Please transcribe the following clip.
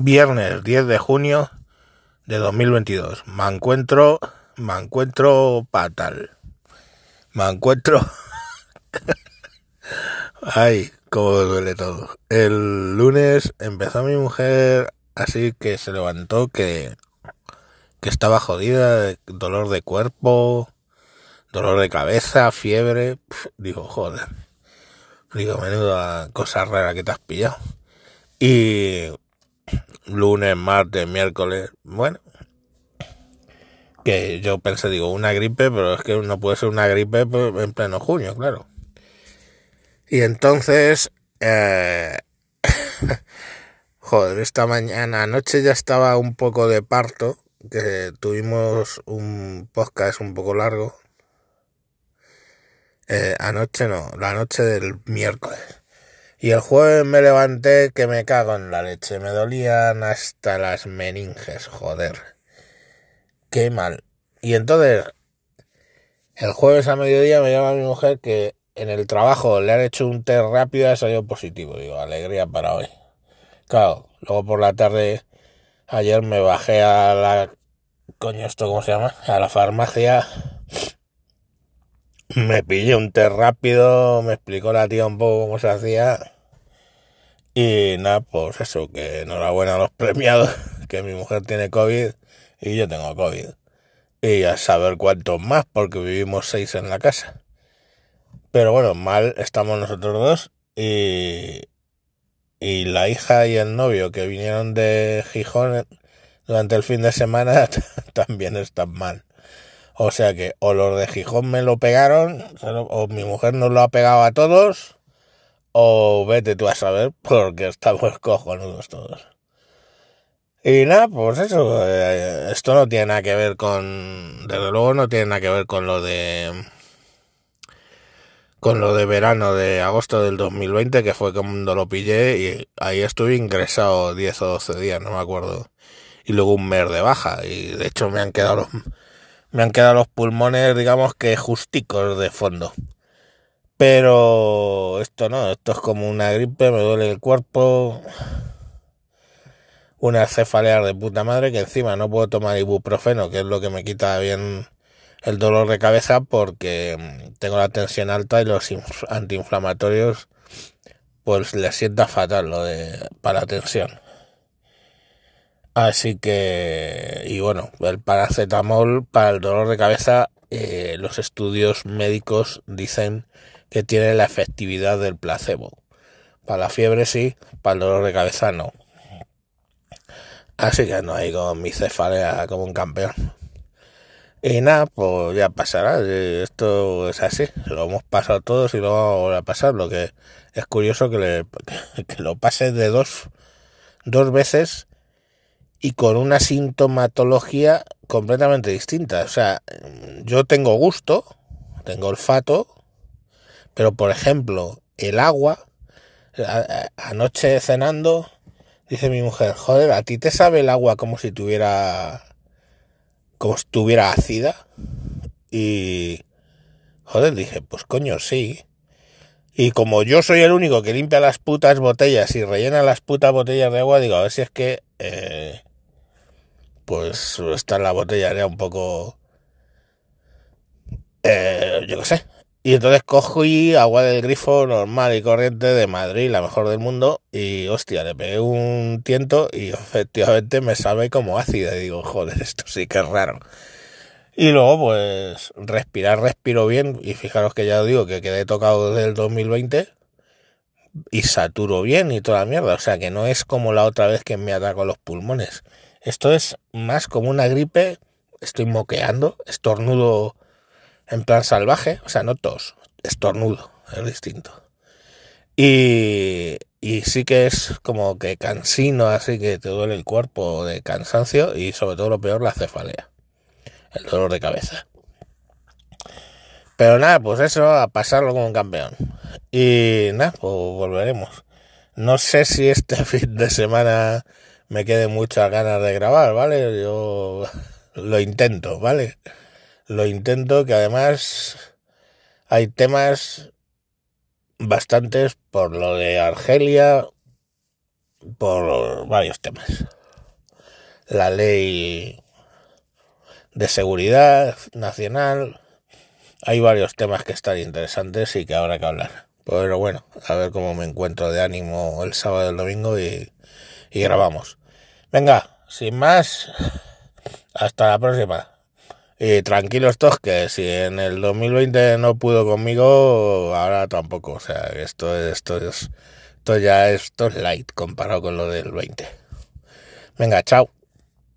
Viernes 10 de junio de 2022. Me encuentro, me encuentro fatal. Me encuentro... Ay, cómo duele todo. El lunes empezó mi mujer así que se levantó que, que estaba jodida, dolor de cuerpo, dolor de cabeza, fiebre. digo, joder. Digo, menuda cosa rara que te has pillado. Y lunes, martes, miércoles, bueno, que yo pensé, digo, una gripe, pero es que no puede ser una gripe en pleno junio, claro. Y entonces, eh, joder, esta mañana, anoche ya estaba un poco de parto, que tuvimos un podcast un poco largo. Eh, anoche no, la noche del miércoles. Y el jueves me levanté que me cago en la leche. Me dolían hasta las meninges, joder. Qué mal. Y entonces, el jueves a mediodía me llama mi mujer que en el trabajo le han hecho un test rápido y ha salido positivo. Digo, alegría para hoy. Claro, luego por la tarde, ayer me bajé a la... Coño, ¿esto cómo se llama? A la farmacia me pillé un té rápido, me explicó la tía un poco cómo se hacía. Y nada, pues eso, que enhorabuena a los premiados, que mi mujer tiene COVID y yo tengo COVID. Y a saber cuántos más, porque vivimos seis en la casa. Pero bueno, mal estamos nosotros dos y, y la hija y el novio que vinieron de Gijón durante el fin de semana también están mal. O sea que o los de Gijón me lo pegaron, o mi mujer nos lo ha pegado a todos, o vete tú a saber, porque estamos cojonudos todos. Y nada, pues eso, eh, esto no tiene nada que ver con, desde luego no tiene nada que ver con lo de, con lo de verano de agosto del 2020, que fue cuando lo pillé y ahí estuve ingresado 10 o 12 días, no me acuerdo. Y luego un mes de baja, y de hecho me han quedado me han quedado los pulmones, digamos que justicos de fondo. Pero esto no, esto es como una gripe, me duele el cuerpo, una cefalea de puta madre que encima no puedo tomar ibuprofeno, que es lo que me quita bien el dolor de cabeza porque mm, tengo la tensión alta y los antiinflamatorios pues les sienta fatal lo de para la tensión. Así que, y bueno, el paracetamol para el dolor de cabeza, eh, los estudios médicos dicen que tiene la efectividad del placebo. Para la fiebre sí, para el dolor de cabeza no. Así que no hay con mi cefalea como un campeón. Y nada, pues ya pasará. Esto es así. Lo hemos pasado todos y lo vamos a pasar. Lo que es curioso que, le, que lo pase de dos, dos veces y con una sintomatología completamente distinta. O sea, yo tengo gusto, tengo olfato, pero por ejemplo, el agua, anoche cenando, dice mi mujer, joder, ¿a ti te sabe el agua como si tuviera, como si estuviera ácida? Y, joder, dije, pues coño, sí. Y como yo soy el único que limpia las putas botellas y rellena las putas botellas de agua, digo, a ver si es que eh, pues está la botella ya un poco, eh, yo qué sé. Y entonces cojo y agua del grifo normal y corriente de Madrid, la mejor del mundo, y hostia, le pegué un tiento y efectivamente me sabe como ácida. Y digo, joder, esto sí que es raro. Y luego, pues, respirar, respiro bien. Y fijaros que ya os digo que quedé tocado desde el 2020 y saturo bien y toda la mierda. O sea que no es como la otra vez que me atacó los pulmones. Esto es más como una gripe, estoy moqueando, estornudo en plan salvaje, o sea, no tos, estornudo, es distinto. Y, sí que es como que cansino, así que te duele el cuerpo de cansancio y sobre todo lo peor, la cefalea, el dolor de cabeza. Pero nada, pues eso, a pasarlo como un campeón. Y nada, pues volveremos. No sé si este fin de semana me quede muchas ganas de grabar, ¿vale? Yo lo intento, ¿vale? Lo intento que además hay temas bastantes por lo de Argelia, por varios temas. La ley de seguridad nacional. Hay varios temas que están interesantes y que habrá que hablar. Pero bueno, a ver cómo me encuentro de ánimo el sábado y el domingo y, y grabamos. Venga, sin más, hasta la próxima. Y tranquilos todos que si en el 2020 no pudo conmigo, ahora tampoco. O sea, esto, esto, es, esto ya esto es light comparado con lo del 20. Venga, chao.